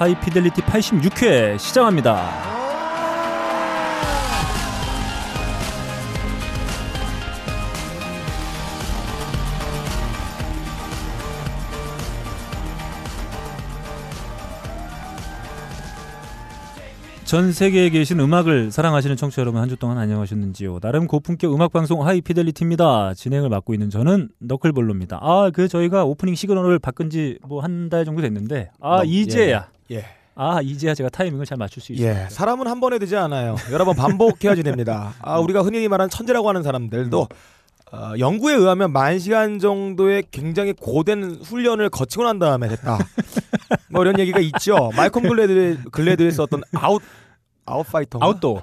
하이피델리티 86회 시작합니다. 전 세계에 계신 음악을 사랑하시는 청취자 여러분 한 주 동안 안녕하셨는지요. 나름 고품격 음악 방송 하이피델리티입니다. 진행을 맡고 있는 저는 너클볼로입니다. 아, 그 저희가 오프닝 시그널을 바꾼 지 뭐 한 달 정도 됐는데 아, 너- 이제야. 예. 아, 이제야 제가 타이밍을 잘 맞출 수 있어요. 예. 사람은 한 번에 되지 않아요. 여러 번 반복해야지 됩니다. 아, 우리가 흔히 말하는 천재라고 하는 사람들도 어, 연구에 의하면 만 시간 정도의 굉장히 고된 훈련을 거치고 난 다음에 됐다. 뭐 이런 얘기가 있죠. 말콤 글래드 글래드웰이 썼던 out out fighter 아웃도어.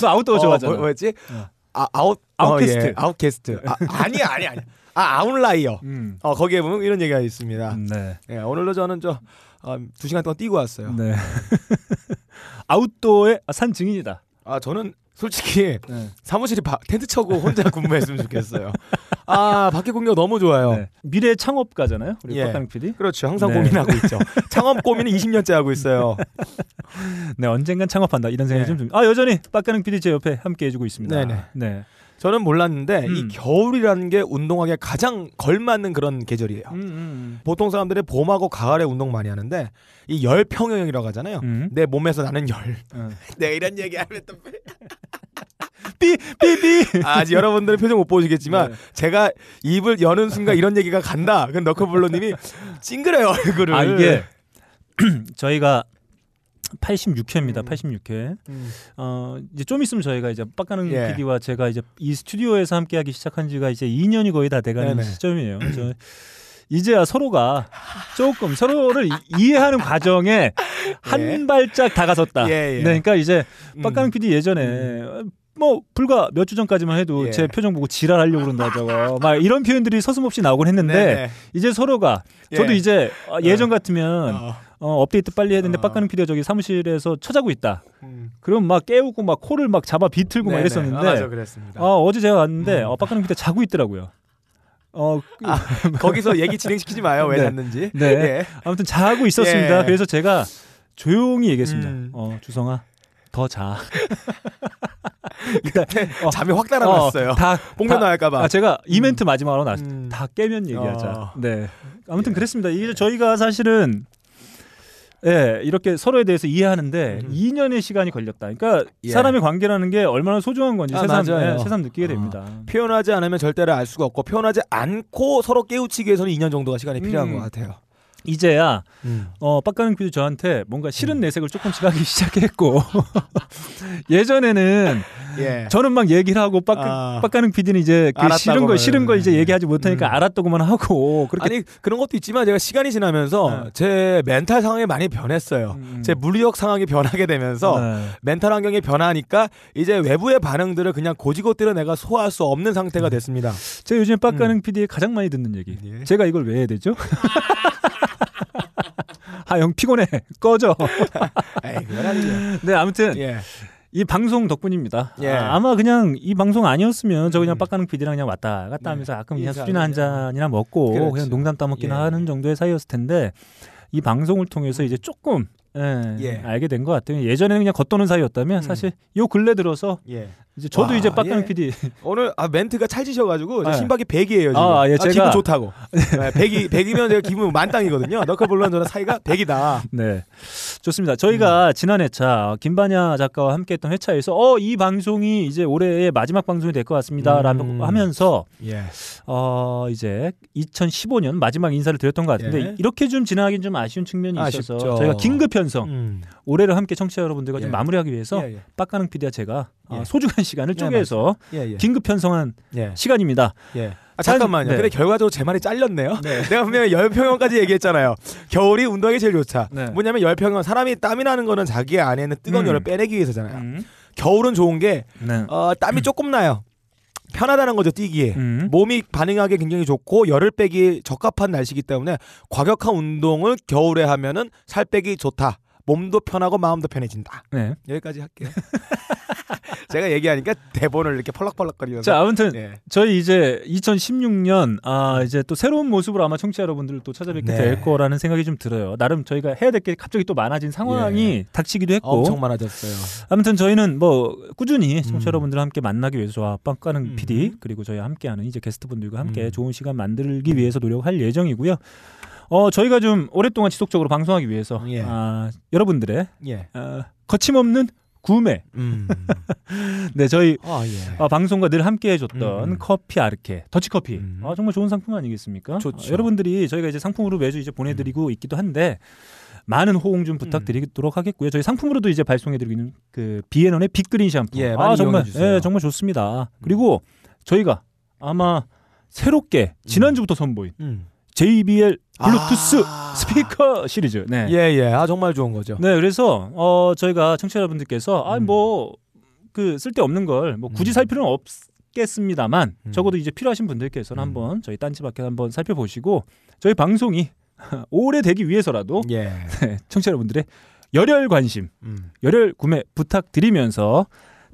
너 아웃도어 좋아하잖아. 뭐, 뭐였지? 어. 아, out outcast. 어, 예. outcast. 아, 아니야, 아니야, 아니야. 아, outlier. 음. 어, 거기에 보면 이런 얘기가 있습니다. 네. 예, 오늘도 저는 저 어, 두 시간 동안 뛰고 왔어요. 네. 아웃도어의 산 증인이다. 아, 저는 솔직히 네. 사무실이 바, 텐트 쳐고 혼자 근무했으면 좋겠어요. 아 밖에 공기 너무 좋아요. 네. 미래 창업가잖아요. 우리 예. 빡가능 PD. 그렇죠. 항상 네. 고민하고 있죠. 창업 고민은 20년째 하고 있어요. 네, 언젠간 창업한다 이런 생각이 네. 좀 듭니다. 아, 여전히 빡가능 PD 제 옆에 함께 해주고 있습니다. 네네. 네. 저는 몰랐는데 음. 이 겨울이라는 게 운동하기에 가장 걸맞는 그런 계절이에요. 음, 음, 보통 사람들이 봄하고 가을에 운동 많이 하는데 이 열 평형이라고 하잖아요. 음. 내 몸에서 나는 열. 음. 내가 이런 얘기하면 또 삐삐삐. 아직 여러분들은 표정 못 보시겠지만 네. 제가 입을 여는 순간 이런 얘기가 간다. 그 너클블러님이 찡그려요 얼굴을. 아 이게 저희가 86회입니다. 음. 86회. 음. 어 이제 좀 있으면 저희가 이제 빡가는 예. PD와 제가 이제 이 스튜디오에서 함께 하기 시작한 지가 이제 2년이 거의 다 돼가는 네네. 시점이에요. 저 이제야 서로가 조금 서로를 이- 이해하는 과정에 한 발짝 다가섰다. 예, 예. 네, 그러니까 이제 음. 빡가는 PD 예전에 뭐 불과 몇 주 전까지만 해도 예. 제 표정 보고 지랄하려고 그런다 저거 막 이런 표현들이 서슴없이 나오곤 했는데 네네. 이제 서로가 저도 예. 이제 어, 예전 같으면 어. 어, 업데이트 빨리 해야 되는데 어. 빡가는 PD가 저기 사무실에서 찾아고 있다. 음. 그럼 막 깨우고 막 코를 막 잡아 비틀고 막 네네. 이랬었는데 아, 맞아 그랬습니다. 어, 어제 제가 왔는데 음. 어, 빡가는 PD가 자고 있더라고요. 어, 그- 아, 거기서 얘기 진행시키지 마요. 왜 네. 잤는지. 네. 예. 아무튼 자고 있었습니다. 예. 그래서 제가 조용히 얘기했습니다. 음. 어, 주성아, 더 자. 일단 어, 잠이 확 달아났어요. 어, 다 뽕면 다- 나갈까봐. 아, 제가 이멘트 마지막으로 나. 음. 다 깨면 얘기하자. 어. 네. 아무튼 그랬습니다. 이게 저희가 사실은 예, 이렇게 서로에 대해서 이해하는데 음. 2년의 시간이 걸렸다. 그러니까 예. 사람의 관계라는 게 얼마나 소중한 건지 아, 새삼. 예, 새삼 느끼게 어. 됩니다. 표현하지 않으면 절대로 알 수가 없고 표현하지 않고 서로 깨우치기 위해서는 2년 정도가 시간이 필요한 음. 것 같아요. 이제야 음. 어, 빡가는 PD 저한테 뭔가 싫은 내색을 조금씩 하기 시작했고 예전에는 예. 저는 막 얘기를 하고 빡, 아. 빡가는 PD는 이제 그 싫은 걸 싫은 걸 이제 음. 얘기하지 못하니까 음. 알았다고만 하고 그렇게 아니 그런 것도 있지만 제가 시간이 지나면서 네. 제 멘탈 상황이 많이 변했어요. 음. 제 물리적 상황이 변하게 되면서 네. 멘탈 환경이 변하니까 이제 외부의 반응들을 그냥 고지고대로 내가 소화할 수 없는 상태가 됐습니다. 제가 요즘 빡가는 PD에 가장 많이 듣는 얘기. 예. 제가 이걸 왜 해야 되죠? 아, 형 피곤해. 꺼져. 에이, 그건 아니죠. 네, 아무튼 예. 이 방송 덕분입니다. 예. 아, 마 그냥 이 방송 아니었으면 저 그냥 음. 빡가는 PD랑 그냥 왔다 갔다 네. 하면서 가끔 그냥 술이나 한 그냥. 잔이나 먹고 그렇죠. 그냥 농담 따먹기나 예. 하는 정도의 사이였을 텐데 이 방송을 통해서 이제 조금 예, 예. 알게 된 것 같아요. 예전에는 그냥 겉도는 사이였다면 음. 사실 요 근래 들어서 예. 이제 저도 와, 이제 빡가는 예. PD 오늘 아 멘트가 찰지셔가지고 저 네. 심박이 100이에요 지금. 아, 예, 기분 제가- 좋다고. 네, 100이 100이면 제가 기분 만땅이거든요. 너클볼런 저랑 사이가 100이다. 네. 좋습니다. 저희가 지난 회차 김반야 작가와 함께했던 회차에서 어 이 방송이 이제 올해의 마지막 방송이 될 것 같습니다라고 음. 하면서 예. 어 이제 2015년 마지막 인사를 드렸던 것 같은데 예. 이렇게 좀 지나가긴 좀 아쉬운 측면이 있어서 아쉽죠. 저희가 긴급 편성 음. 올해를 함께 청취자 여러분들과 좀 예. 마무리하기 위해서 예, 예. 빡가능 PD와 제가 어, 예. 소중한 시간을 예, 쪼개서 예, 예. 긴급 편성한 예. 시간입니다. 예. 아, 잠깐만요. 네. 근데 결과적으로 제 말이 잘렸네요. 내가 분명히 열평형까지 얘기했잖아요. 겨울이 운동하기 제일 좋다. 네. 뭐냐면 열평형 사람이 땀이 나는 거는 자기 안에 있는 뜨거운 음. 열을 빼내기 위해서잖아요. 음. 겨울은 좋은 게 네. 어, 땀이 조금 나요. 편하다는 거죠 뛰기에. 음. 몸이 반응하기 굉장히 좋고 열을 빼기 적합한 날씨이기 때문에 과격한 운동을 겨울에 하면은 살 빼기 좋다. 몸도 편하고 마음도 편해진다. 네. 여기까지 할게요. 제가 얘기하니까 대본을 이렇게 펄럭펄럭거리면서. 자, 아무튼 네. 저희 이제 2016년 아 이제 또 새로운 모습으로 아마 청취자 여러분들을 또 찾아뵙게 네. 될 거라는 생각이 좀 들어요. 나름 저희가 해야 될 게 갑자기 또 많아진 상황이 닥치기도 했고 엄청 많아졌어요. 아무튼 저희는 뭐 꾸준히 청취자 음. 여러분들을 함께 만나기 위해서 저와 빵가는 음. PD 그리고 저희 함께하는 이제 게스트분들과 함께 음. 좋은 시간 만들기 위해서 노력할 예정이고요. 어 저희가 좀 오랫동안 지속적으로 방송하기 위해서 예. 아, 여러분들의 예. 어, 거침없는 구매 음. 네 저희 아 예. 어, 방송과 늘 함께 해줬던 음. 커피 아르케 더치커피 음. 아, 정말 좋은 상품 아니겠습니까? 좋죠. 어, 여러분들이 저희가 이제 상품으로 매주 이제 보내드리고 있기도 한데 많은 호응 좀 부탁드리도록 하겠고요. 저희 상품으로도 이제 발송해드리고 있는 그 비앤원의 빅그린 샴푸 예, 아 정말. 예, 정말 좋습니다. 그리고 저희가 아마 새롭게 지난주부터 선보인 음. JBL 블루투스 아. 스피커 시리즈 네. 예, 예. 아 정말 좋은 거죠. 네, 그래서 어 저희가 청취자 여러분들께서 음. 아뭐그 쓸데없는 걸 뭐 굳이 음. 살 필요는 없 겠습니다만 음. 적어도 이제 필요하신 분들께서는 음. 한번 저희 딴지마켓 한번 살펴보시고 저희 방송이 오래되기 위해서라도 예. 네, 청취자 여러분들의 열혈 관심, 음. 열혈 구매 부탁드리면서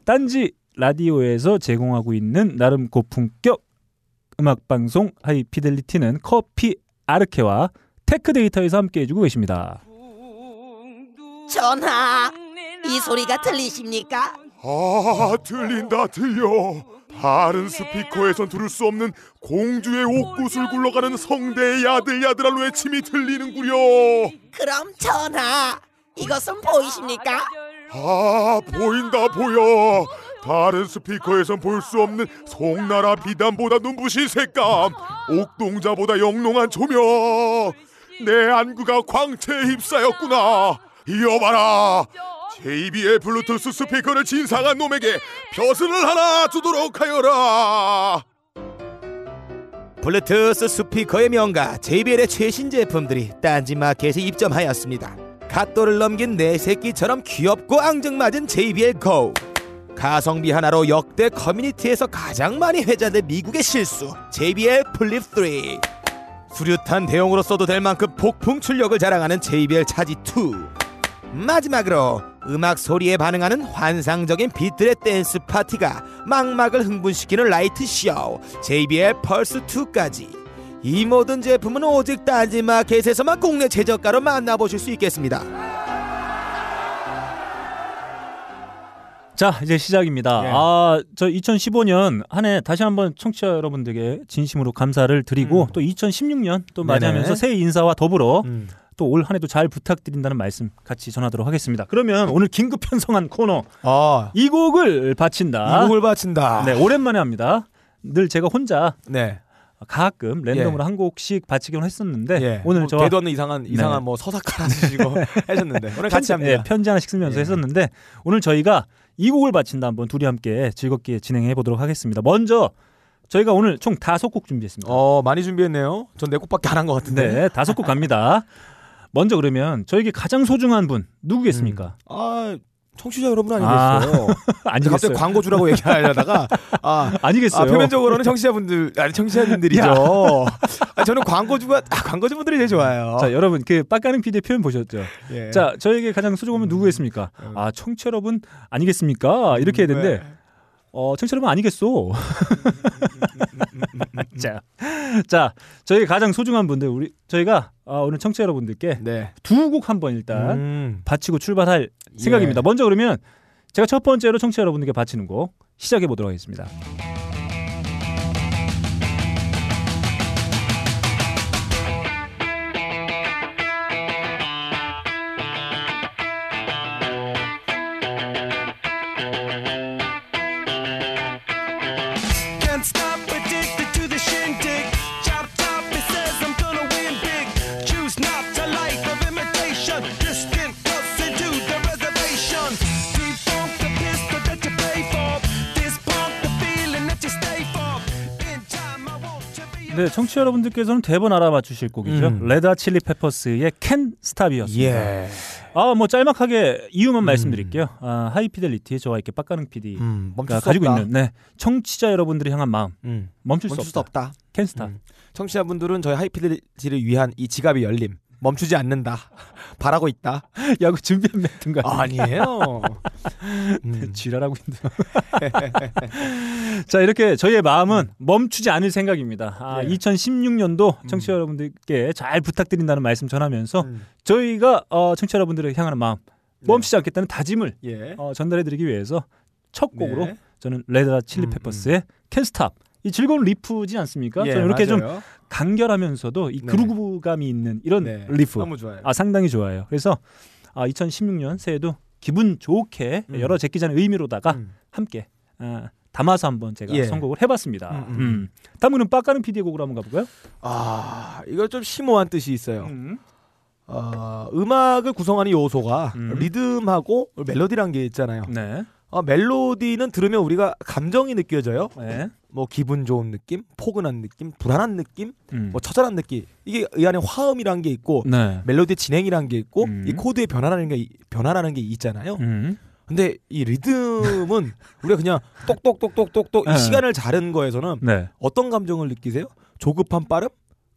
딴지 라디오에서 제공하고 있는 나름 고품격 음악 방송 High Fidelity는 커피 아르케와 Tech Data에서 함께 해주고 계십니다. 전하, 이 소리가 들리십니까? 아 들린다 들려 다른 스피커에선 들을 수 없는 공주의 옥구슬 굴러가는 성대의 야들야들한 외침이 들리는구려 그럼 전하, 이것은 보이십니까? 아 보인다 보여 다른 스피커에선 볼 수 없는 송나라 비단보다 눈부신 색감 옥동자보다 영롱한 조명 내 안구가 광채에 휩싸였구나 이어봐라 JBL 블루투스 스피커를 진상한 놈에게 벼슬을 하나 주도록 하여라 블루투스 스피커의 명가 JBL의 최신 제품들이 딴지마켓에 입점하였습니다. 갓 돌을 넘긴 내 새끼처럼 귀엽고 앙증맞은 JBL Go. 가성비 하나로 역대 커뮤니티에서 가장 많이 회자된 미국의 실수 JBL Flip 3. 수류탄 대용으로 써도 될 만큼 폭풍 출력을 자랑하는 JBL 차지 2. 마지막으로 음악 소리에 반응하는 환상적인 빛들의 댄스 파티가 망막을 흥분시키는 light show JBL Pulse 2까지 이 모든 제품은 오직 딴지 마켓에서만 국내 최저가로 만나보실 수 있겠습니다. 자 이제 시작입니다. 예. 아저 2015년 한 해 다시 한번 청취자 여러분들에게 진심으로 감사를 드리고 음. 또 2016년 또 맞이하면서. 새해 인사와 더불어 음. 또올 한 해도 잘 부탁드린다는 말씀 같이 전하도록 하겠습니다. 그러면 오늘 긴급 편성한 코너 아, 이 곡을 바친다. 이 곡을 바친다. 네 오랜만에 합니다. 늘 제가 혼자 네. 가끔 랜덤으로 한 곡씩 바치곤 했었는데 예. 오늘 뭐 저와 되도 않는 이상한 이상한 네. 뭐 서사카라 쓰시고 하셨는데 오늘 같이 합니다. 예, 편지 하나씩 쓰면서 예. 했었는데 오늘 저희가 이 곡을 바친다 한번 둘이 함께 즐겁게 진행해 보도록 하겠습니다. 먼저 저희가 오늘 총 다섯 곡 준비했습니다. 어 많이 준비했네요. 전 네 곡밖에 안 한 것 같은데. 네, 다섯 곡 갑니다. 먼저 그러면 저에게 가장 소중한 분 누구겠습니까? 아 청취자 여러분 아니겠어요? 아니겠어요. 갑자기 광고 주라고 얘기하려다가 아, 아니겠어요. 아 표면적으로는 청취자분들 아니 청취자님들이죠. 아, 저는 광고주가 아, 광고주분들이 제일 좋아요. 자, 여러분 그 빡가는 PD의 표현 보셨죠? 예. 자, 저에게 가장 소중한 분 누구겠습니까? 음. 아, 청취 자 여러분 아니겠습니까? 이렇게 해야 되는데 네. 어, 청취자 여러분 아니겠소. 자, 자, 저희 가장 소중한 분들 우리 저희가 아, 오늘 청취자 여러분들께 네. 두곡 한번 일단 음. 바치고 출발할 생각입니다. 예. 먼저 그러면 제가 첫 번째로 청취자 여러분들께 바치는 곡 시작해 보도록 하겠습니다. 네, 청취자 여러분들께서는 대번 알아맞추실 곡이죠. 음. 레드 칠리 페퍼스의 캔 스탑이었습니다. 예. 아, 뭐 짤막하게 이유만 말씀드릴게요. 아, High Fidelity 저와 이렇게 빡가능 PD가 음, 멈출 수 가지고 없다. 있는 네, 청취자 여러분들을 향한 마음 음, 멈출, 멈출 수 수 없다. 캔 스탑. 음. 청취자분들은 저희 High Fidelity를 위한 이 지갑의 열림 멈추지 않는다. 바라고 있다. 야구 준비한 멘트인가? 아니에요. 음. 지랄하고 있는데. 자 이렇게 저희의 마음은 멈추지 않을 생각입니다. 아, 예. 2016년도 청취자 여러분들께 잘 부탁드린다는 말씀 전하면서 음. 저희가 어, 청취자 여러분들을 향하는 마음 멈추지 않겠다는 다짐을 예. 어, 전달해드리기 위해서 첫 곡으로 네. 저는 레드라 칠리 음, 페퍼스의 캔 스탑 이 즐거운 riff지 않습니까? 예, 저는 이렇게 좀 맞아요. 간결하면서 이 네. groove감이 있는 이런 네. 리프 너무 좋아요. 아 상당히 좋아요. 그래서 아, 2016년 새해도 기분 좋게 음. 열어 제끼자는 의미로다가 음. 함께 아, 담아서 한번 제가 예. 선곡을 해봤습니다. 음, 음, 음. 다음은 빡가는 PD의 곡으로 한번 가볼까요? 아, 이거 좀 심오한 뜻이 있어요. 음. 어, 음악을 구성하는 요소가 음. 리듬하고 멜로디란 게 있잖아요. 네. 어, 멜로디는 들으면 우리가 감정이 느껴져요. 네. 뭐 기분 좋은 느낌, 포근한 느낌, 불안한 느낌, 음. 뭐 처절한 느낌. 이게 이 안에 화음이란 게 있고 네. 멜로디의 진행이란 게 있고 음. 이 코드의 변화라는 게 변화라는 게 있잖아요. 음. 근데 이 리듬은 우리가 그냥 똑똑똑똑똑똑 네. 이 시간을 자른 거에서는 네. 어떤 감정을 느끼세요? 조급한 빠름?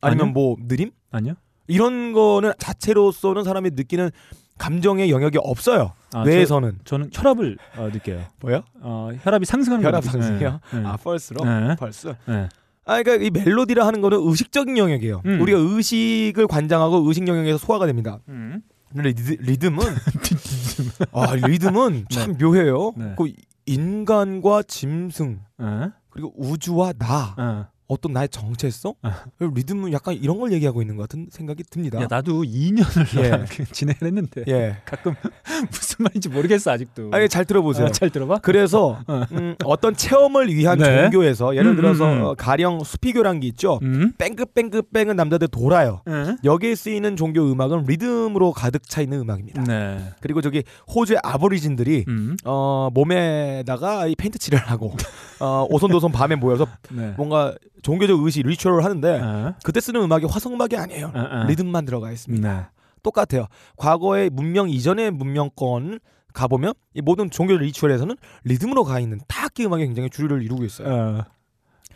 아니면 아니요. 뭐 느림? 아니요. 이런 거는 자체로서는 사람이 느끼는 감정의 영역이 없어요. 아, 뇌에서는 저, 는 혈압을 어, 느껴요. 뭐요? 어, 혈압이 상승하는 혈압 거 상승이요? 네. 네. 아 펄스로 네. 펄스. 네. 아 그러니까 이 멜로디라 하는 거는 의식적인 영역이에요. 음. 우리가 의식을 관장하고 의식 영역에서 소화가 됩니다. 음. 리드, 리듬은 아 리듬은 참 묘해요. 네. 그 인간과 짐승 어? 그리고 우주와 나 어. 어떤 나의 정체성 아. 리듬은 약간 이런 걸 얘기하고 있는 것 같은 생각이 듭니다. 야 나도 2년을 예. 진행을 했는데 예. 가끔 무슨 말인지 모르겠어 아직도. 아니 잘 들어보세요. 아, 잘 들어봐. 그래서 어. 음, 어떤 체험을 위한 네. 종교에서 예를 음, 들어서 음, 음. 어, 가령 수피교란 게 있죠. 음. 뺑글뺑글뺑글 남자들 돌아요. 응? 여기에 쓰이는 종교 음악은 리듬으로 가득 차 있는 음악입니다. 네. 그리고 저기 호주의 아보리진들이 음. 어, 몸에다가 이 페인트 칠을 하고 어, 오손도손 밤에 모여서 네. 뭔가 종교적 의식 리추얼을 하는데 어. 그때 쓰는 음악이 화성음악이 아니에요. 어, 어. 리듬만 들어가 있습니다. 네. 똑같아요. 과거의 문명 이전의 문명권 가보면 이 모든 종교 리추얼에서는 리듬으로 가 있는 타악기 음악이 굉장히 주류를 이루고 있어요.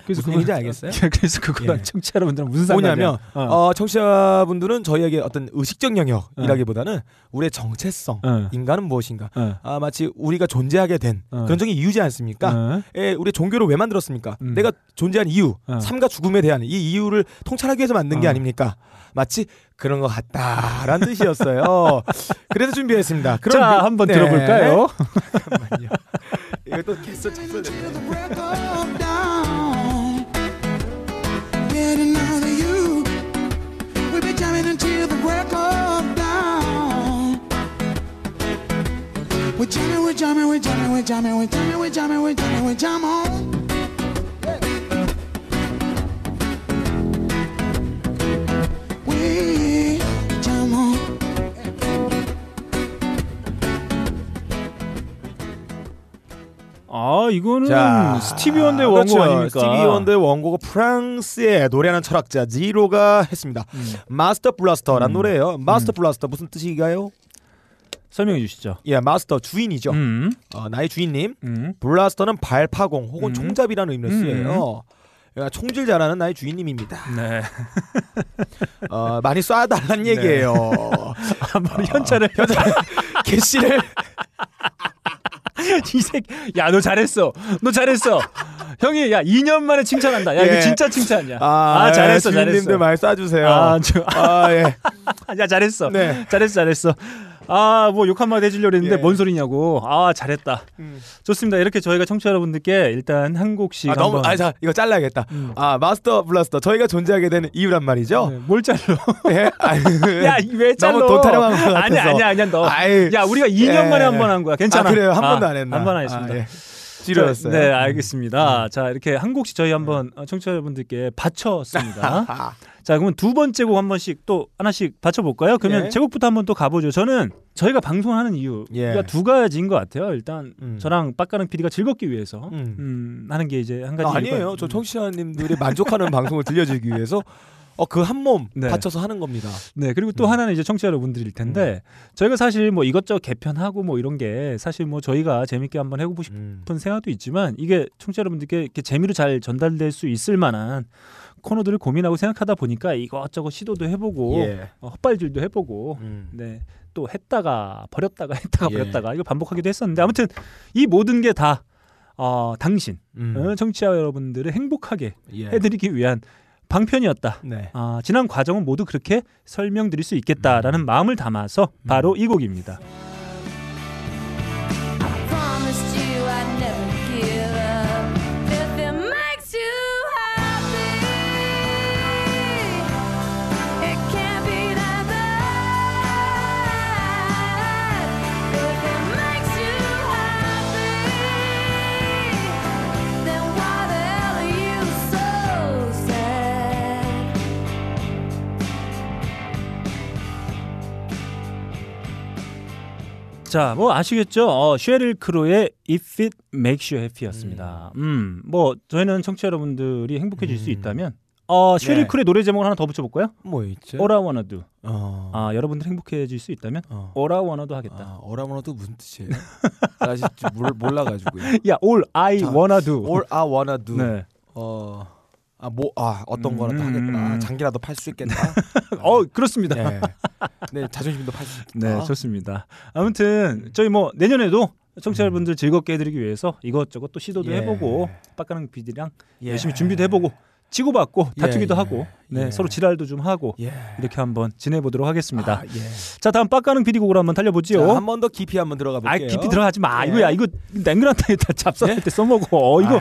어. 그래서 무슨 그거- 얘기인지 알겠어요? 그래서 그거랑 예. 청취자 여러분들은 무슨 상관이야? 뭐냐면 어. 어, 청취자분들은 저희에게 어떤 의식적 영역이라기보다는 우리의 정체성, 어. 인간은 무엇인가, 어. 아 마치 우리가 존재하게 된 어. 그런 적이 이유지 않습니까? 어. 예, 우리 종교를 왜 만들었습니까? 음. 내가 존재한 이유, 어. 삶과 죽음에 대한 이 이유를 통찰하기 위해서 만든 게 어. 아닙니까? 마치 그런 것 같다라는 뜻이었어요. 그래서 준비했습니다. 그럼 자 미- 한번 네. 들어볼까요? 잠깐만요. 이거 또 개수 찹쌀 Getting you. We'll be jamming until the break of dawn. We're jamming, we're jamming, we're jamming, we're jamming, we're jamming, we're jamming, we're jamming, we're jam 아 이거는 자, 스티비 원더의 원곡 그렇죠. 아닙니까? 스티비 원더의 원곡은 프랑스의 노래하는 철학자 지로가 했습니다. 음. 마스터 블라스터란 음. 노래예요. 마스터 블라스터 무슨 뜻인가요? 설명해 주시죠. 예, 마스터 주인이죠. 음. 어, 나의 주인님. 음. 블라스터는 발파공 혹은 음. 총잡이라는 의미로 음. 쓰여요. 총질 잘하는 나의 주인님입니다. 네. 어, 많이 쏴달란 얘기예요. 한번 현찰을 개씨를 이색 야 너 잘했어. 너 잘했어. 형이 야 2년 만에 칭찬한다. 야 예. 이거 진짜 칭찬이야. 아, 아, 잘했어, 잘했어. 많이 쏴주세요. 아, 저, 아, 예. 야 잘했어. 네. 잘했어 잘했어. 아 뭐 욕 한마디 해주려고 했는데 예. 뭔 소리냐고. 아 잘했다. 음. 좋습니다. 이렇게 저희가 청취자 여러분들께 일단 한 곡씩 아, 너무, 아, 자, 이거 잘라야겠다. 음. 아, 마스터 블라스터. 저희가 존재하게 된 이유란 말이죠. 네, 뭘 잘러? 예? 아니, 야 왜 잘러? 너무 돈 타령한 것 같아서. 아니야 아니야 아니야 너. 아이, 야 우리가 2년 예. 만에 한 번 한 거야. 괜찮아. 아, 그래요? 한 번도 안 했나? 한 번 안 했습니다. 아, 예. 지루였어요. 네, 알겠습니다. 자, 이렇게 한 곡씩 저희 한번 어, 청취자 여러분들께 바쳤습니다. 아, 자, 그러면 두 번째 곡 한 번씩 또 하나씩 바쳐볼까요? 그러면 예. 제 곡부터 한번 또 가보죠. 저는 저희가 방송하는 이유가 예. 두 가지인 것 같아요. 일단 음. 저랑 빡가는 PD가 즐겁기 위해서 음. 음, 하는 게 이제 한 가지 아, 아니에요. 저 청취자님들이 만족하는 방송을 들려주기 위해서 어, 그 한몸 네. 바쳐서 하는 겁니다. 네, 그리고 또 음. 하나는 이제 청취자 여러분들일 텐데 저희가 사실 뭐 이것저것 개편하고 뭐 이런 게 사실 뭐 저희가 재밌게 한번 해보고 싶은 음. 생각도 있지만 이게 청취자 여러분들께 이렇게 재미로 잘 전달될 수 있을 만한 코너들을 고민하고 생각하다 보니까 이것저것 시도도 해보고 예. 어, 헛발질도 해보고 음. 네. 또 했다가 버렸다가 했다가 예. 버렸다가 이거 반복하기도 했었는데 아무튼 이 모든 게다 어, 당신 음. 어, 청취자 여러분들을 행복하게 예. 해드리기 위한 방편이었다. 네. 아, 지난 과정은 모두 그렇게 설명드릴 수 있겠다라는 마음을 담아서 바로 이 곡입니다. 자, 뭐 아시겠죠? 어, 쉐릴 크로의 If It Makes You Happy였습니다. 음, 뭐 저희는 청취자 여러분들이 행복해질 수 음. 있다면 어, 쉐릴 네. 크로의 노래 제목을 하나 더 붙여볼까요? 뭐 있죠? All I Wanna Do. 어. 아, 여러분들 행복해질 수 있다면 어. All I Wanna Do 하겠다. 아, 어라모노도 무슨 뜻이에요? 나 아직 몰, 몰라가지고요. 야, All I 자, Wanna Do. All I wanna do. 네. 어. 아, 뭐, 아, 어떤 음, 거라도 음, 하겠다. 음. 장기라도 팔 수 있겠다. 어, 그렇습니다. 네. 네, 자존심도 있겠다. 네, 좋습니다. 아무튼 저희 뭐 내년에도 청취자 여러분들 즐겁게 해드리기 위해서 이것저것 또 시도도 음. 예. 해보고 빡가는 PD랑 예. 열심히 준비도 해보고 치고받고 예, 다투기도 예. 하고 네, 예. 서로 지랄도 좀 하고 예. 이렇게 한번 지내보도록 하겠습니다. 아, 예. 자 다음 빡가는 PD 곡으로 한번 달려보지요. 한 번 더 깊이 한번 들어가 아 볼게요. 깊이 들어가지 마. 예. 이거야 이거 냉그란탕에 다 잡사할 때 써먹어. 어, 이거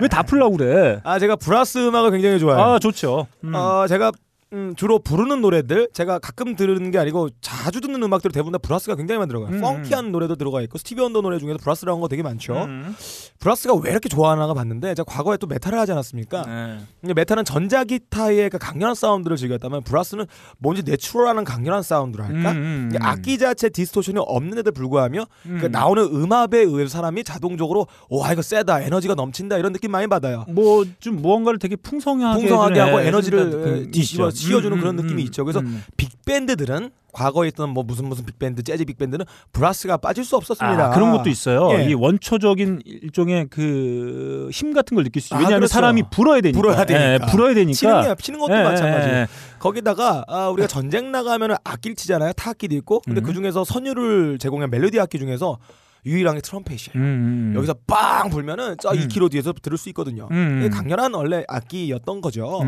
왜다 풀라고 그래? 아, 제가 브라스 음악을 굉장히 좋아해요. 아 좋죠. 음. 어, 제가 음, 주로 부르는 노래들 제가 가끔 들은 게 아니고 자주 듣는 음악들 대부분 다 brass가 굉장히 많이 들어가요. 음, funky한 노래도 들어가 있고 스티비 원더 노래 중에서 brass라는 거 되게 많죠. 음. brass가 왜 이렇게 좋아하나가 봤는데 제가 과거에 또 메탈을 하지 않았습니까? 네. 메탈은 전자 기타의 그 강렬한 사운드를 즐겼다면 brass는 뭔지 natural한 강렬한 사운드를 할까? 음, 음, 음. 악기 자체 distortion이 없음에도 불구하며 음. 그 나오는 음압에 의해서 사람이 자동적으로 와 이거 세다 에너지가 넘친다 이런 느낌 많이 받아요. 뭐 좀 무언가를 되게 풍성하게 풍성하게 하고 애, 에너지를 그 뒤집어 있죠. 씌워주는 음, 그런 음, 느낌이 음, 있죠. 그래서 음. 빅밴드들은 과거에 있던 뭐 무슨 무슨 빅밴드 재즈 빅밴드는 브라스가 빠질 수 없었습니다. 아, 그런 것도 있어요. 예. 이 원초적인 일종의 그 힘 같은 걸 느낄 수 있어요. 아, 왜냐하면 그렇죠. 사람이 불어야 되니까. 불어야 되니까. 예, 불어야 되니까. 치는 게 치는 것도 예, 마찬가지. 예, 예. 거기다가 아, 우리가 전쟁 나가면 악기를 치잖아요. 타악기도 있고. 근데 음. 그 중에서 선율을 제공한 멜로디 악기 중에서 유일한 게 트럼펫이에요. 음, 음. 여기서 빵 불면은 저 음. 2km 뒤에서 들을 수 있거든요. 강렬한 원래 악기였던 거죠.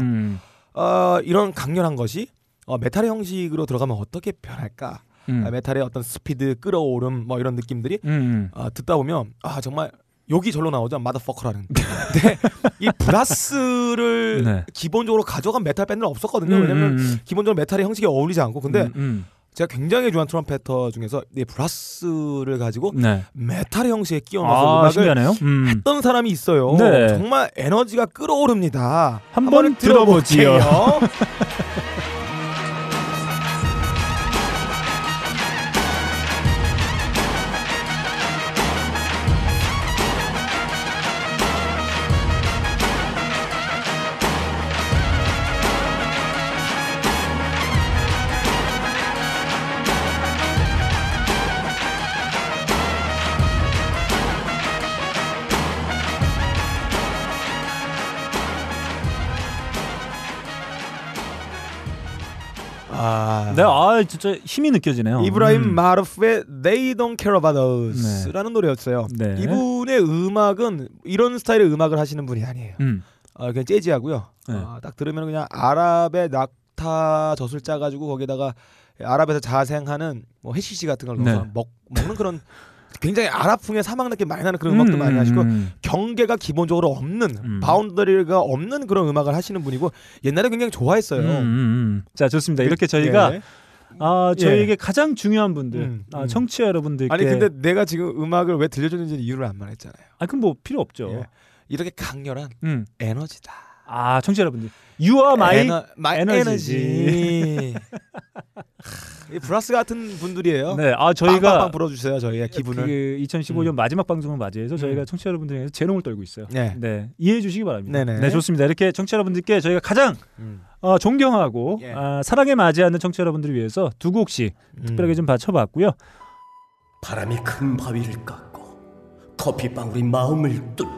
음, 어, 이런 강렬한 것이 어, 메탈의 형식으로 들어가면 어떻게 변할까? 음. 아, 메탈의 어떤 스피드, 끓어오름 뭐 이런 느낌들이 음. 아, 듣다 보면 아 정말 욕이 절로 나오죠. motherfucker라는. 근데 이 brass를 네. 기본적으로 가져간 메탈 밴드는 없었거든요. 음, 왜냐면 음, 기본적으로 메탈의 형식에 어울리지 않고 근데 음, 음. 제가 굉장히 좋아하는 trumpeter 중에서 이 brass를 가지고 네. 메탈의 형식에 끼워 넣어서 아, 음악을. 음. 했던 사람이 있어요. 네. 정말 에너지가 끓어오릅니다. 한번 들어보지요. 네, 아 진짜 힘이 느껴지네요. 이브라힘 음. 말루프의 They Don't Care About Us라는 노래였어요. 네. 이분의 음악은 이런 스타일의 음악을 하시는 분이 아니에요. 음. 어, 그냥 재즈하고요. 네. 어, 딱 들으면 그냥 아랍의 낙타 젖을 짜가지고 거기다가 아랍에서 자생하는 뭐 해시시 같은 걸 넣어서 네. 먹, 먹는 그런 굉장히 아랍풍의 사막 느낌 많이 나는 그런 음악도 많이 하시고 음. 경계가 기본적으로 없는 음. boundary가 없는 그런 음악을 하시는 분이고 옛날에 굉장히 좋아했어요. 음, 음, 음. 자 좋습니다. 이렇게 저희가 예. 아 예. 저희에게 가장 중요한 분들, 음, 아, 음. 청취자 여러분들께 아니 근데 내가 지금 음악을 왜 들려줬는지 이유를 안 말했잖아요. 아 그럼 뭐 필요 없죠. 예. 이렇게 강렬한 음. 에너지다. 아 청취자 여러분들, You are my ener, my energy. energy. 하, 이 brass 같은 분들이에요. 네, 아 저희가 빵빵 불어주세요 저희의 기분을. 그 2015년 마지막 방송을 맞이해서 저희가 음. 청취자 여러분들에게 재롱을 떨고 있어요. 네. 네, 이해해 주시기 바랍니다. 네네. 네, 좋습니다. 이렇게 청취자 여러분들께 저희가 가장 음. 어, 존경하고 예. 아, 사랑해 마지않는 청취자 여러분들을 위해서 두 곡씩 특별하게 좀 바쳐봤고요. 바람이 큰 바위를 깎고 커피방울이 마음을 뚫는다.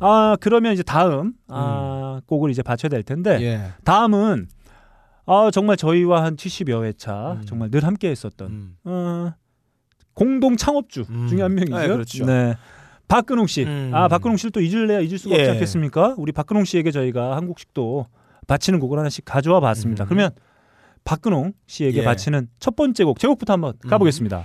아 그러면 이제 다음 아 곡을 이제 바쳐야 될 텐데 예. 다음은 아 정말 저희와 한 70여 회차 음. 정말 늘 함께 했었던 음. 어, 공동 창업주 음. 중에 한 명이죠. 네, 그렇죠. 네. 박근홍 씨. 음. 아, 박근홍 씨를 또 잊을래야 잊을 수가 예. 없지 않겠습니까? 우리 박근홍 씨에게 저희가 한 곡씩 또 바치는 곡을 하나씩 가져와 봤습니다. 음. 그러면 박근홍 씨에게 예. 바치는 첫 번째 곡, 제곡부터 한번 음. 가보겠습니다.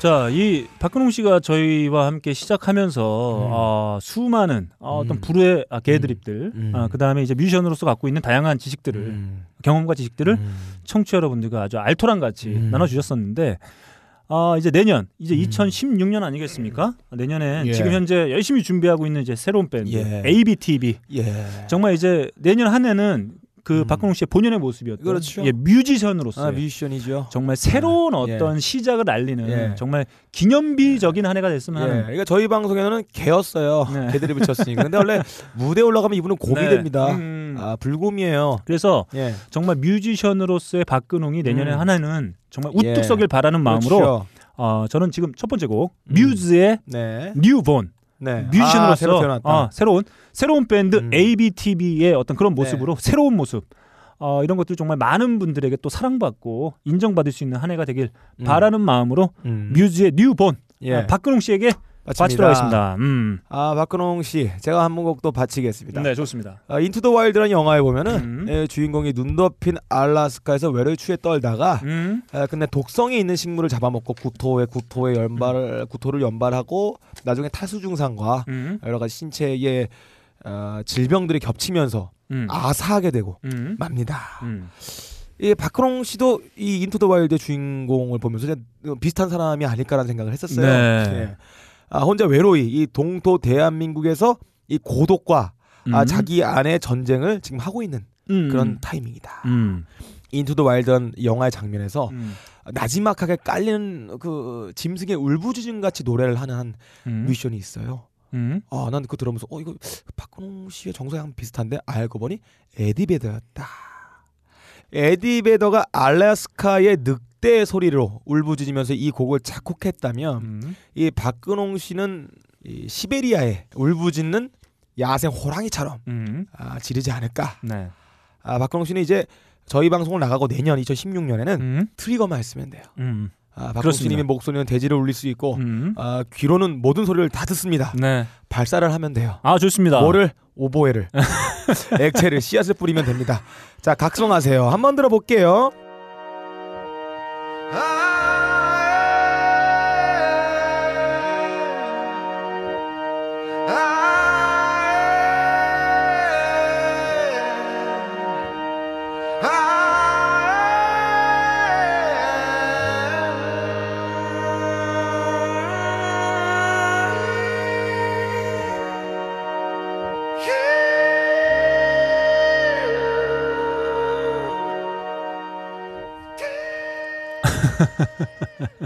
자, 이 박근홍 씨가 저희와 함께 시작하면서 음. 아, 수많은 아, 어떤 음. 불의 아, 개드립들, 음. 아, 그 다음에 이제 뮤지션으로서 갖고 있는 다양한 지식들을 음. 경험과 지식들을 음. 청취자 여러분들과 아주 알토란 같이 음. 나눠주셨었는데 아 이제 내년 이제 음. 2016년 아니겠습니까? 내년엔 예. 지금 현재 열심히 준비하고 있는 이제 새로운 밴드 예. ABTV 예. 정말 이제 내년 한 해는 그 음. 박근홍 씨의 본연의 모습이었던 그렇죠. 예, 뮤지션으로서 아, 뮤지션이죠. 정말 새로운 예. 어떤 시작을 알리는 예. 정말 기념비적인 한 해가 됐으면 예. 하는 그러니까 저희 방송에는 개였어요. 네. 개드립을 쳤으니까. 근데 원래 무대 에 올라가면 이분은 곰이 네. 됩니다. 음. 아, 불곰이에요. 그래서 예. 정말 뮤지션으로서의 박근홍이 내년에 음. 한 해는 정말 우뚝 예. 서길 바라는 마음으로 그렇죠. 어, 저는 지금 첫 번째 곡 음. 뮤즈의 네. 뉴본 네. 뮤지션으로서 아, 새로 태어났다. 어, 새로운 새로운 밴드 음. ABTV의 어떤 그런 네. 모습으로 새로운 모습 어, 이런 것들 정말 많은 분들에게 또 사랑받고 인정받을 수 있는 한 해가 되길 음. 바라는 마음으로 음. 뮤즈의 New Born 예. 어, 박근홍 씨에게 바치도록 하겠습니다. 음. 아, 박근홍 씨. 제가 한 곡도 바치겠습니다. 네, 좋습니다. 아, Into the Wild라는 영화에 보면은 음. 예, 주인공이 눈 덮인 알라스카에서 외로이 추위에 떨다가 음. 아, 근데 독성이 있는 식물을 잡아먹고 구토에 구토에 연발 구토를 연발하고 나중에 탈수 증상과 음. 여러 가지 신체의 어, 질병들이 겹치면서 음. 아사하게 되고 음. 맙니다. 음. 이 박근홍 씨도 이 Into the Wild 주인공을 보면서 비슷한 사람이 아닐까라는 생각을 했었어요. 네. 예. 아, 혼자 외로이 이 동토 대한민국에서 이 고독과 아, 음. 자기 안의 전쟁을 지금 하고 있는 음. 그런 타이밍이다. 음. Into the Wild라는 영화의 장면에서 음. 나지막하게 깔리는 그 짐승의 울부짖음 같이 노래를 하는 한 음. 뮤지션이 있어요. 음. 아, 난 그거 들으면서 어 이거 박근홍 씨의 정서랑 비슷한데 알고 보니 에디 베더였다. 에디 베더가 알래스카의 늑 대 소리로 울부짖으면서 이 곡을 작곡했다면 음. 이 박근홍 씨는 이 시베리아에 울부짖는 야생 호랑이처럼 음. 아, 지르지 않을까. 네. 아, 박근홍 씨는 이제 저희 방송을 나가고 내년 2016년에는 음. 트리거만 쓰면 돼요. 음. 아, 박근홍. 씨님의 목소리는 대지를 울릴 수 있고 음. 아, 귀로는 모든 소리를 다 듣습니다. 네. 발사를 하면 돼요. 아, 좋습니다. 뭐를 오보에를 액체를 씨앗을 뿌리면 됩니다. 자 각성하세요. 한번 들어볼게요. I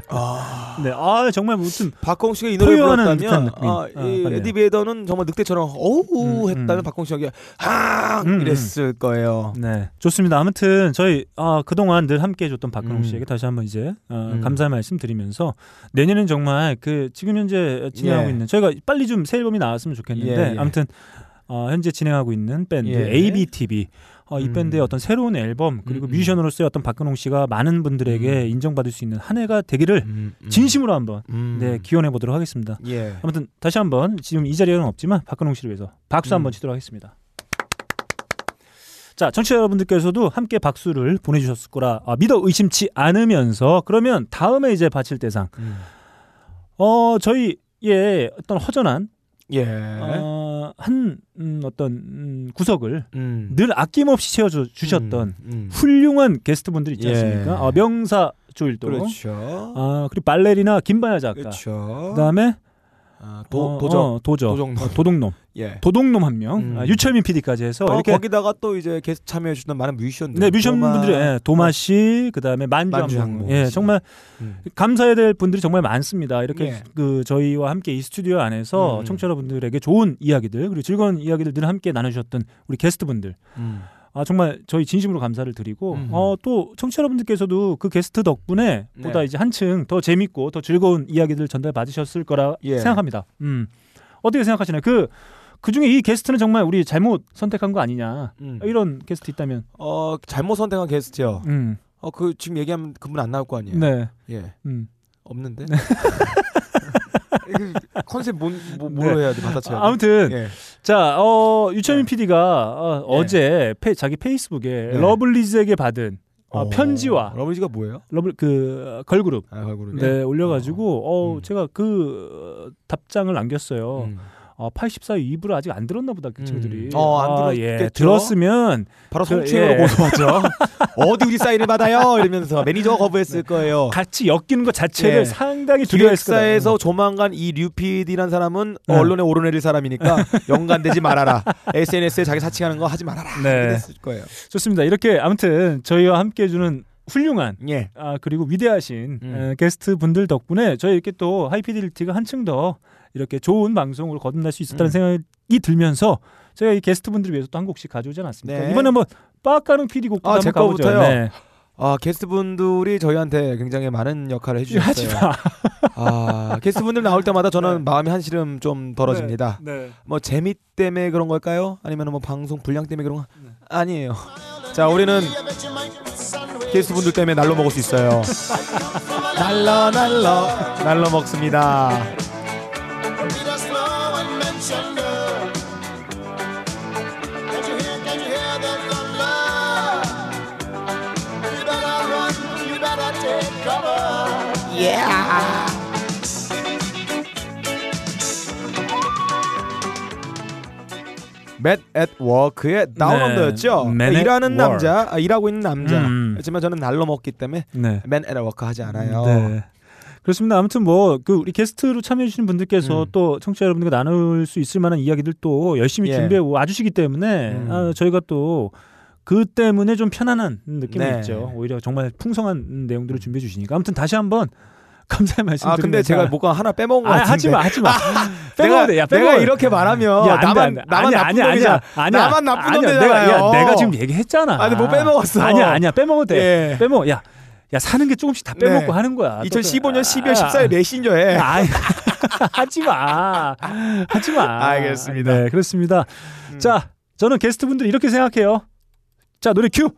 아, 네. 아, 정말 무슨 박홍 씨가 이 노래 불렀다면. 아, 아, 이. 에디 베더는 정말 늑대처럼 어우 음, 했다면 음. 박홍 씨가 아 음, 이랬을 거예요. 네, 좋습니다. 아무튼 저희 아, 그동안 늘 함께 해줬던 박근홍 음. 씨에게 다시 한번 이제 어, 음. 감사의 말씀 드리면서 내년엔 정말 그 지금 현재 진행하고 예. 있는 저희가 빨리 좀 새 앨범이 나왔으면 좋겠는데 예, 예. 아무튼 어, 현재 진행하고 있는 밴드 예. ABTV 어, 이 음. 밴드의 어떤 새로운 앨범 그리고 음, 음. 뮤지션으로서의 어떤 박근홍 씨가 많은 분들에게 음. 인정받을 수 있는 한 해가 되기를 음, 음. 진심으로 한번 음. 네 기원해 보도록 하겠습니다. 예. 아무튼 다시 한번 지금 이 자리에는 없지만 박근홍 씨를 위해서 박수 음. 한번 치도록 하겠습니다. 자, 청취자 여러분들께서도 함께 박수를 보내주셨을 거라 아, 믿어 의심치 않으면서 그러면 다음에 이제 바칠 대상. 음. 어, 저희의 어떤 허전한 예. 어, 한 음, 어떤 음, 구석을 음. 늘 아낌없이 채워주 주셨던 음, 음. 훌륭한 게스트분들 있지 예. 않습니까? 어, 명사 조일도. 그렇죠. 아, 그리고 발레리나 김반야 작가. 그렇죠. 그다음에 아, 도 어, 도적 어, 도적. 도적놈. 어, 도둑놈. 예. 도둑놈 한 명. 음. 아, 유철민 PD까지 해서 어, 이렇게 거기다가 또 이제 게스트 참여해 주는 많은 뮤지션들. 네, 뮤지션 분들이 예, 도마 씨, 그다음에 만주 만주 항공. 항공 예, 씨. 정말 음. 감사해야 될 분들이 정말 많습니다. 이렇게 예. 그 저희와 함께 이 스튜디오 안에서 음. 청취자 여러분들에게 좋은 이야기들 그리고 즐거운 이야기들 늘 함께 나눠 주셨던 우리 게스트 분들. 음. 아 정말 저희 진심으로 감사를 드리고 음. 어 또 청취자 여러분들께서도 그 게스트 덕분에 네. 보다 이제 한층 더 재밌고 더 즐거운 이야기들 전달 받으셨을 거라 예. 생각합니다. 음. 어떻게 생각하시나요? 그 그중에 이 게스트는 정말 우리 잘못 선택한 거 아니냐. 음. 이런 게스트 있다면 어 잘못 선택한 게스트요. 음. 어그 지금 얘기하면 그분 안 나올 거 아니에요. 네. 예. 음. 없는데. 컨셉 뭔, 뭐, 뭐로 네. 해야 돼? 받아쳐야 돼. 아무튼 예. 자, 어, 유철민 네. PD가 어, 네. 제 페, 자기 페이스북에 네. 러블리즈에게 받은 어, 어, 편지와 러블리즈가 뭐예요? 러블 그 걸그룹 아, 걸그룹이. 네 올려 가지고 어, 음. 제가 그 어, 답장을 남겼어요. 음. 어, 84 2부를 아직 안 들었나 보다 그 음. 친구들이. 어, 안 아, 들었겠죠? 예, 들었으면 바로 그, 성추행으로 예. 고소하죠. 어디 우리 사인을 받아요? 이러면서 매니저가 거부했을 거예요. 같이 엮이는 것 자체를 예. 상당히 두려워했을 거예요. 기획사에서 조만간 이 류피디란 사람은 네. 언론에 오르내릴 사람이니까 연관되지 말아라. SNS에 자기 사칭하는 거 하지 말아라. 네. 이랬을 거예요. 좋습니다. 이렇게 아무튼 저희와 함께 해주는 훌륭한 예. 아 그리고 위대하신 음. 에, 게스트 분들 덕분에 저희 이렇게 또 하이피델리티가 한층 더 이렇게 좋은 방송으로 거듭날 수 있었다는 음. 생각이 들면서 제가 이 게스트 분들을 위해서 또 한 곡씩 가져오지 않았습니까? 네. 이번에 한번 빡가는 PD 곡도 아, 한번 제 가보죠. 네. 아 게스트분들이 저희한테 굉장히 많은 역할을 해주셨어요. 마. 아 게스트분들 나올 때마다 저는 네. 마음이 한시름 좀 덜어집니다. 네. 뭐 재미 때문에 그런 걸까요? 아니면 뭐 방송 분량 때문에 그런 거? 네. 아니에요. 자 우리는 게스트분들 때문에 날로 먹을 수 있어요. 날로 날로 날로 먹습니다. Yeah. Mad at Work의 Down 네. Under였죠. 일하는 Work. 남자, 아, 일하고 있는 남자. 음. 하지만 저는 날로 먹기 때문에 네. Man at Work 하지 않아요. 네. 그렇습니다. 아무튼 뭐 그 우리 게스트로 참여해 주시는 분들께서 음. 또 청취자 여러분들과 나눌 수 있을 만한 이야기들 또 열심히 예. 준비해 와주시기 때문에 음. 아, 저희가 또 그 때문에 좀 편안한 느낌이 네. 있죠. 오히려 정말 풍성한 내용들을 준비해 주시니까 아무튼 다시 한번 감사의 말씀 아. 근데 제가 뭐가 하나 빼먹은 것 아, 같은데. 하지 마, 하지 마. 내가 빼먹어도 돼. 야, 내가 빼먹어도 돼. 이렇게 말하면 야, 안 돼, 나만 안 돼. 나만 아니야, 나쁜 아니야. 아니야, 아니야. 나만 나쁜 아니야, 놈이잖아요. 내가, 야, 내가 지금 얘기했잖아. 아니, 뭐 빼먹었어. 아니야, 아니야. 빼먹어도 돼. 예. 빼먹어. 야, 야 사는 게 조금씩 다 빼먹고 네. 하는 거야. 2015년 12월 아, 14일 메신저에 아, 하지 마. 하지 마. 알겠습니다. 네, 그렇습니다. 음. 자, 저는 게스트 분들 이렇게 생각해요. 자, 노래 큐.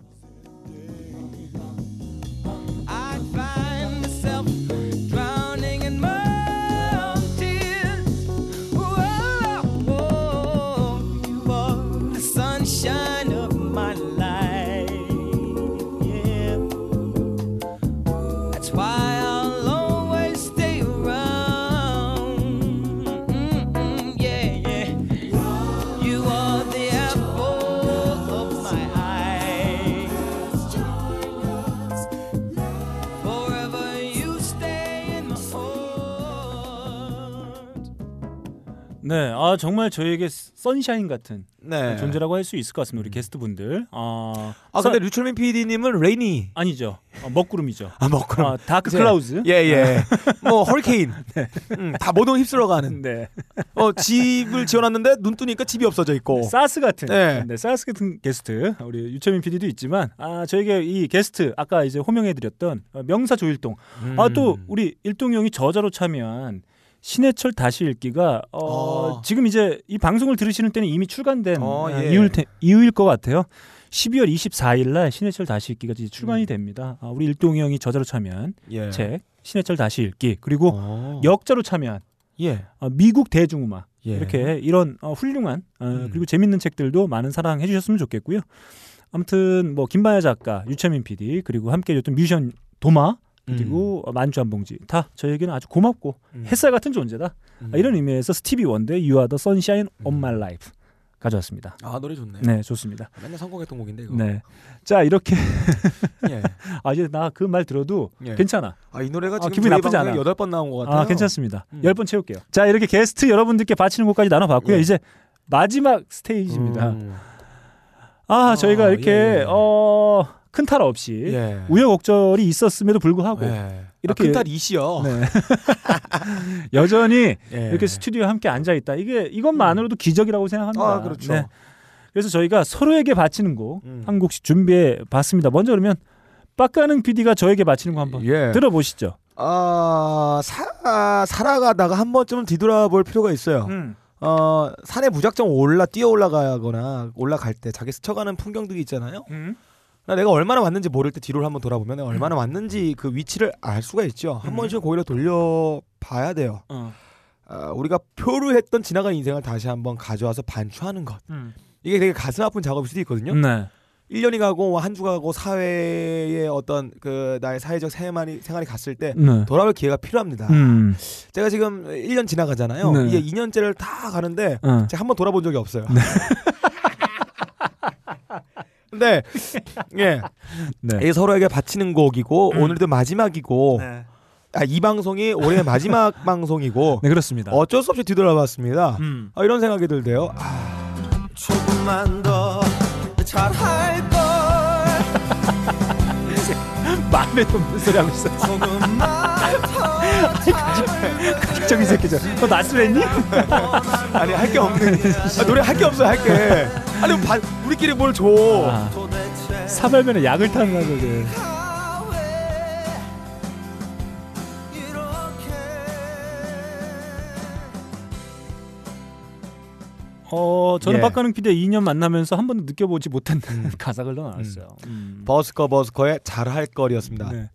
네, 아 정말 저에게 sunshine 같은 네. 존재라고 할 수 있을 것 같습니다. 우리 게스트 분들. 아, 아 선- 근데 류철민 PD님은 rainy. 아니죠. 어, 먹구름이죠. 아 먹구름. 아, dark 이제- clouds. 예 예. 뭐 허리케인. 음, 다 모든 휩쓸어가는. 네. 어 집을 지어놨는데 눈 뜨니까 집이 없어져 있고. 사스 같은 네. 네. 사스 같은 게스트 우리 유철민 PD도 있지만 아 저에게 이 게스트 아까 이제 호명해드렸던 어, 명사 조일동 음. 아또 우리 일동 형이 저자로 참여한 신해철 다시 읽기가 어, 어. 지금 이제 이 방송을 들으시는 때는 이미 출간된 어, 아, 예. 이유일, 테- 이유일 것 같아요. 12월 24일 날 신해철 다시 읽기가 이제 출간이 됩니다. 아, 우리 일동 형이 저자로 참여한 예. 책 신해철 다시 읽기 그리고 어. 역자로 참여한 예. 어, 미국 대중음악 예. 이렇게 이런 어, 훌륭한 어, 음. 그리고 재밌는 책들도 많은 사랑해 주셨으면 좋겠고요. 아무튼 뭐 김반야 작가, 유채민 PD 그리고 함께 해줬던 뮤지션 도마 그리고 만주 한 봉지 다 저에게는 아주 고맙고 음. 햇살 같은 존재다. 음. 아, 이런 의미에서 스티비 원더의 You Are the Sunshine of My Life 가져왔습니다. 아 노래 좋네. 네, 좋습니다. 맨날 성공했던 곡인데 이거. 네. 자, 이렇게 예. 아 이제 나 그 말 들어도 예. 괜찮아. 아 이 노래가 아, 지금 기분이 저희 나쁘지 않아. 여덟 번 나온 것 같아요. 아, 괜찮습니다. 음. 열번 채울게요. 자, 이렇게 게스트 여러분들께 바치는 곡까지 나눠 봤고요. 예. 이제 마지막 스테이지입니다. 음. 아, 어, 저희가 이렇게 예, 예. 어, 큰 탈 없이 예. 우여곡절이 있었음에도 불구하고 예. 이렇게- 아, 큰딸 이시여. 네. 여전히 예. 이렇게 스튜디오에 함께 앉아 있다. 이게 이것만으로도 기적이라고 생각합니다. 아 그렇죠. 네. 그래서 저희가 서로에게 바치는 곡한 음. 곡씩 준비해 봤습니다. 먼저 그러면 빡가는 PD가 저에게 바치는 거 한번 예. 들어보시죠. 아 사, 살아가다가 한 번쯤은 뒤돌아볼 필요가 있어요. 음. 어 산에 무작정 올라 뛰어 올라가거나 올라갈 때 자기 스쳐가는 풍경들이 있잖아요. 음. 나 내가 얼마나 왔는지 모를 때 뒤를 한번 돌아보면 내가 얼마나 왔는지 그 위치를 알 수가 있죠. 한 음. 번씩 고개를 돌려봐야 돼요. 어. 아, 우리가 표류했던 지나간 인생을 다시 한번 가져와서 반추하는 것. 음. 이게 되게 가슴 아픈 작업일 수도 있거든요. 네. 1년이 가고 한 주 가 고 사회의 어떤 그 나의 사회적 생활이 생활이 갔을 때 네. 돌아볼 기회가 필요합니다. 음. 제가 지금 1년 지나가잖아요. 네. 이제 2년째를 다 가는데 어. 제가 한 번 돌아본 적이 없어요. 근데 예, 네. 이 서로에게 바치는 곡이고 음. 오늘도 마지막이고 네. 아, 이 방송이 올해 마지막 방송이고 네, 그렇습니다. 어쩔 수 없이 뒤돌아봤습니다. 음. 아, 이런 생각이 들대요. 아, 조금만 더 잘할 걸 마음에 없는 소리 하고 있어. 조금만 더 저기 새끼죠. 너 낯설했니? 아니 할 게 없는 아, 노래 할 게 없어요 할 게. 아니 바, 우리끼리 뭘 줘? 아, 도대체 사발면에 약을 타는 거거든. 어, 저는 예. 박가능 PD의 2년 만나면서 한 번도 느껴보지 못한 가사를 넣어놨어요. 음. 버스커 버스커의 잘할 걸이었습니다. 네.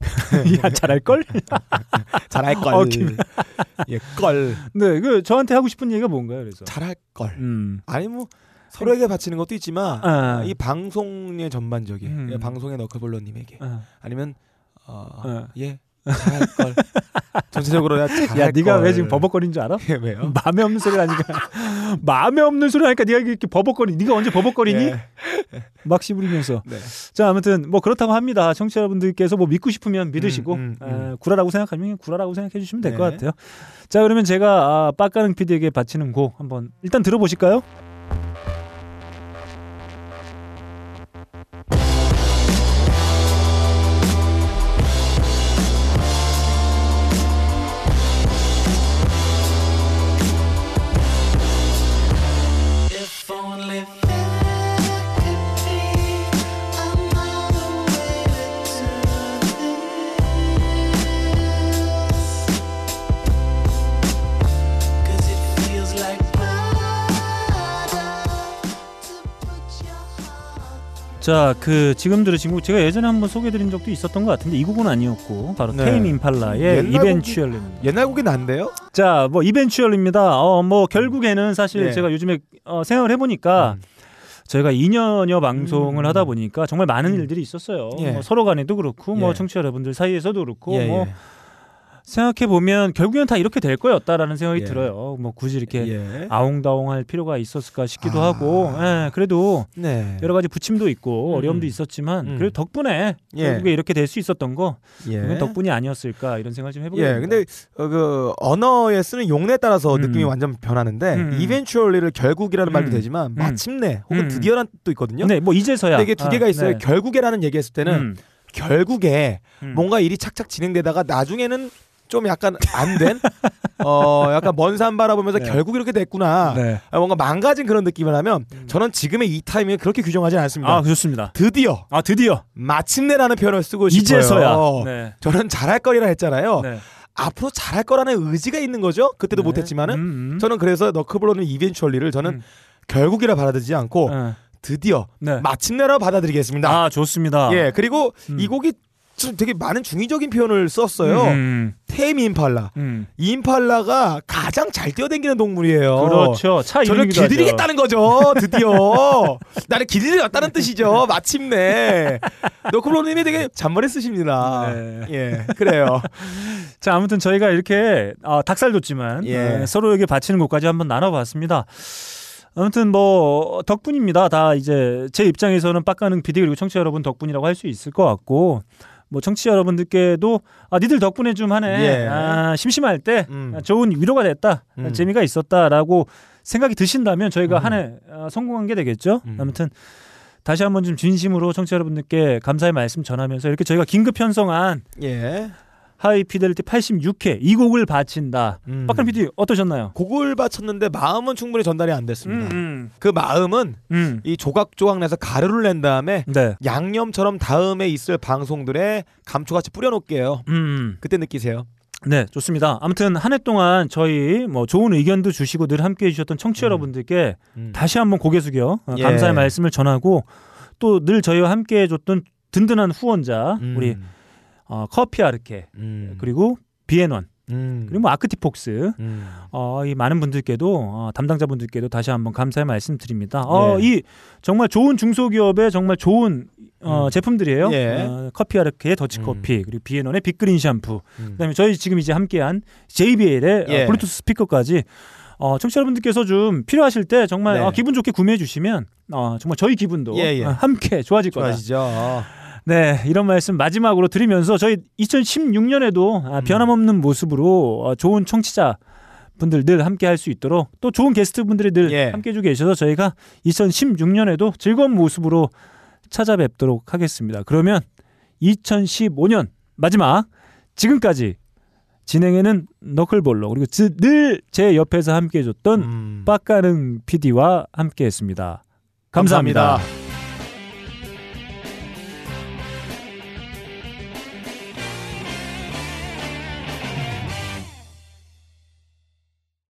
야 잘할 걸? 잘할 걸. 어, 김- 예, 걸. 네, 그 저한테 하고 싶은 얘기가 뭔가요? 그래서. 잘할 걸. 음. 아니 뭐 서로에게 바치는 것도 있지만 아. 이 방송의 전반적인 음. 예, 방송의 너클볼러님에게 아. 아니면 어, 어. 예 잘할 걸. 전체적으로 야 야, 네가 걸. 왜 지금 버벅거리는 줄 알아? 예, 왜요? 마음에 없는 소리 하니까 마음에 없는 소리 하니까 네가 이렇게 버벅거리. 네가 언제 버벅거리니? 예. 막 씹으리면서. 네. 자, 아무튼 뭐 그렇다고 합니다. 청취자분들께서 뭐 믿고 싶으면 믿으시고 음, 음, 음. 에, 구라라고 생각하면 구라라고 생각해 주시면 될것 네. 같아요. 자, 그러면 제가 아, 빡가능 PD에게 바치는 곡 한번 일단 들어보실까요? 자, 그 지금 들으신 곡 제가 예전에 한번 소개드린 적도 있었던 것 같은데 이 곡은 아니었고 바로 네. 테임 임팔라의 이벤츄얼입니다. 옛날 곡이 난데요? 자, 뭐 이벤츄얼입니다. 어, 뭐 결국에는 사실 네. 제가 요즘에 어, 생각을 해보니까 음. 저희가 2년여 방송을 음. 하다 보니까 정말 많은 음. 일들이 있었어요. 예. 뭐 서로 간에도 그렇고 뭐 예. 청취자 여러분들 사이에서도 그렇고 예, 뭐 예. 생각해 보면 결국엔 다 이렇게 될 거였다라는 생각이 예. 들어요. 뭐 굳이 이렇게 예. 아웅다웅할 필요가 있었을까 싶기도 아. 하고, 예, 그래도 네. 여러 가지 부침도 있고 음. 어려움도 있었지만 음. 그래도 덕분에 예. 결국에 이렇게 될 수 있었던 거 예. 덕분이 아니었을까 이런 생각 좀 해보게 예. 근데 어, 그 언어에 쓰는 용례에 따라서 음. 느낌이 완전 변하는데 음. 이벤츄얼리를 결국이라는 말도 음. 되지만 마침내 혹은 음. 드디어라는 뜻도 있거든요. 네, 뭐 이제서야 이게 두 개가 아, 있어요. 네. 결국에라는 얘기했을 때는 음. 결국에 음. 뭔가 일이 착착 진행되다가 나중에는 좀 약간 안 된, 어 약간 먼 산 바라보면서 네. 결국 이렇게 됐구나. 네. 아, 뭔가 망가진 그런 느낌을 하면 저는 지금의 이 타이밍을 그렇게 규정하지 않습니다. 아, 좋습니다. 드디어 아, 드디어 마침내라는 표현을 쓰고 싶어요. 이제서야. 네. 저는 잘할 거리라 했잖아요. 네. 앞으로 잘할 거라는 의지가 있는 거죠. 그때도 네. 못했지만은 음, 음. 저는 그래서 너크블로는 이벤츄얼리를 저는 음. 결국이라 받아들이지 않고 네. 드디어 네. 마침내라 받아들이겠습니다. 아, 좋습니다. 예 그리고 음. 이 곡이 참 되게 많은 중의적인 표현을 썼어요. 음, 테임 임팔라. 음. 임팔라가 가장 잘 뛰어다니는 동물이에요. 그렇죠. 차 저를. 길들이겠다는 거죠. 드디어 나를 길들였다는 뜻이죠. 마침내 너클로님이 되게 잔머리 쓰십니다. 네. 예, 그래요. 자, 아무튼 저희가 이렇게 어, 닭살 돋지만 예. 어, 서로에게 바치는 것까지 한번 나눠봤습니다. 아무튼 뭐 덕분입니다. 다 이제 제 입장에서는 빡가는 비디 그리고 청취자 여러분 덕분이라고 할 수 있을 것 같고 뭐 청취자 여러분들께도 아 니들 덕분에 좀 하네 예. 아, 심심할 때 음. 아, 좋은 위로가 됐다 음. 재미가 있었다라고 생각이 드신다면 저희가 음. 한해 아, 성공한 게 되겠죠. 음. 아무튼 다시 한번 좀 진심으로 청취자 여러분들께 감사의 말씀 전하면서 이렇게 저희가 긴급 편성한 예. 하이 피델리티 86회 이 곡을 바친다. 음. 박한 PD 어떠셨나요? 곡을 바쳤는데 마음은 충분히 전달이 안 됐습니다. 음, 그 마음은 음. 이 조각조각 내서 가루를 낸 다음에 네. 양념처럼 다음에 있을 방송들에 감초같이 뿌려놓을게요. 음. 그때 느끼세요. 네, 좋습니다. 아무튼 한 해 동안 저희 뭐 좋은 의견도 주시고 늘 함께 해주셨던 청취자 음. 여러분들께 음. 다시 한번 고개 숙여 어, 예. 감사의 말씀을 전하고 또 늘 저희와 함께 해줬던 든든한 후원자 음. 우리 어, 커피 아르케 음. 그리고 비앤원 음. 그리고 뭐 아크티폭스 음. 어, 이 많은 분들께도 어, 담당자분들께도 다시 한번 감사의 말씀드립니다. 어, 예. 이 정말 좋은 중소기업의 정말 좋은 어, 음. 제품들이에요. 예. 어, 커피 아르케의 더치커피 그리고 비앤원의 빅그린 샴푸 음. 그다음에 저희 지금 이제 함께한 JBL의 예. 어, 블루투스 스피커까지 어, 청취자 여러분들께서 좀 필요하실 때 정말 네. 어, 기분 좋게 구매해 주시면 어, 정말 저희 기분도 예, 예. 어, 함께 좋아질 거다. 좋아지죠. 네, 이런 말씀 마지막으로 드리면서 저희 2016년에도 음. 아, 변함없는 모습으로 어, 좋은 청취자 분들 늘 함께 할 수 있도록 또 좋은 게스트 분들이 늘 예. 함께 해주고 계셔서 저희가 2016년에도 즐거운 모습으로 찾아뵙도록 하겠습니다. 그러면 2015년 마지막 지금까지 진행에는 너클볼로 그리고 늘 제 옆에서 함께 해줬던 음. 빡가능 PD와 함께 했습니다. 감사합니다. 감사합니다.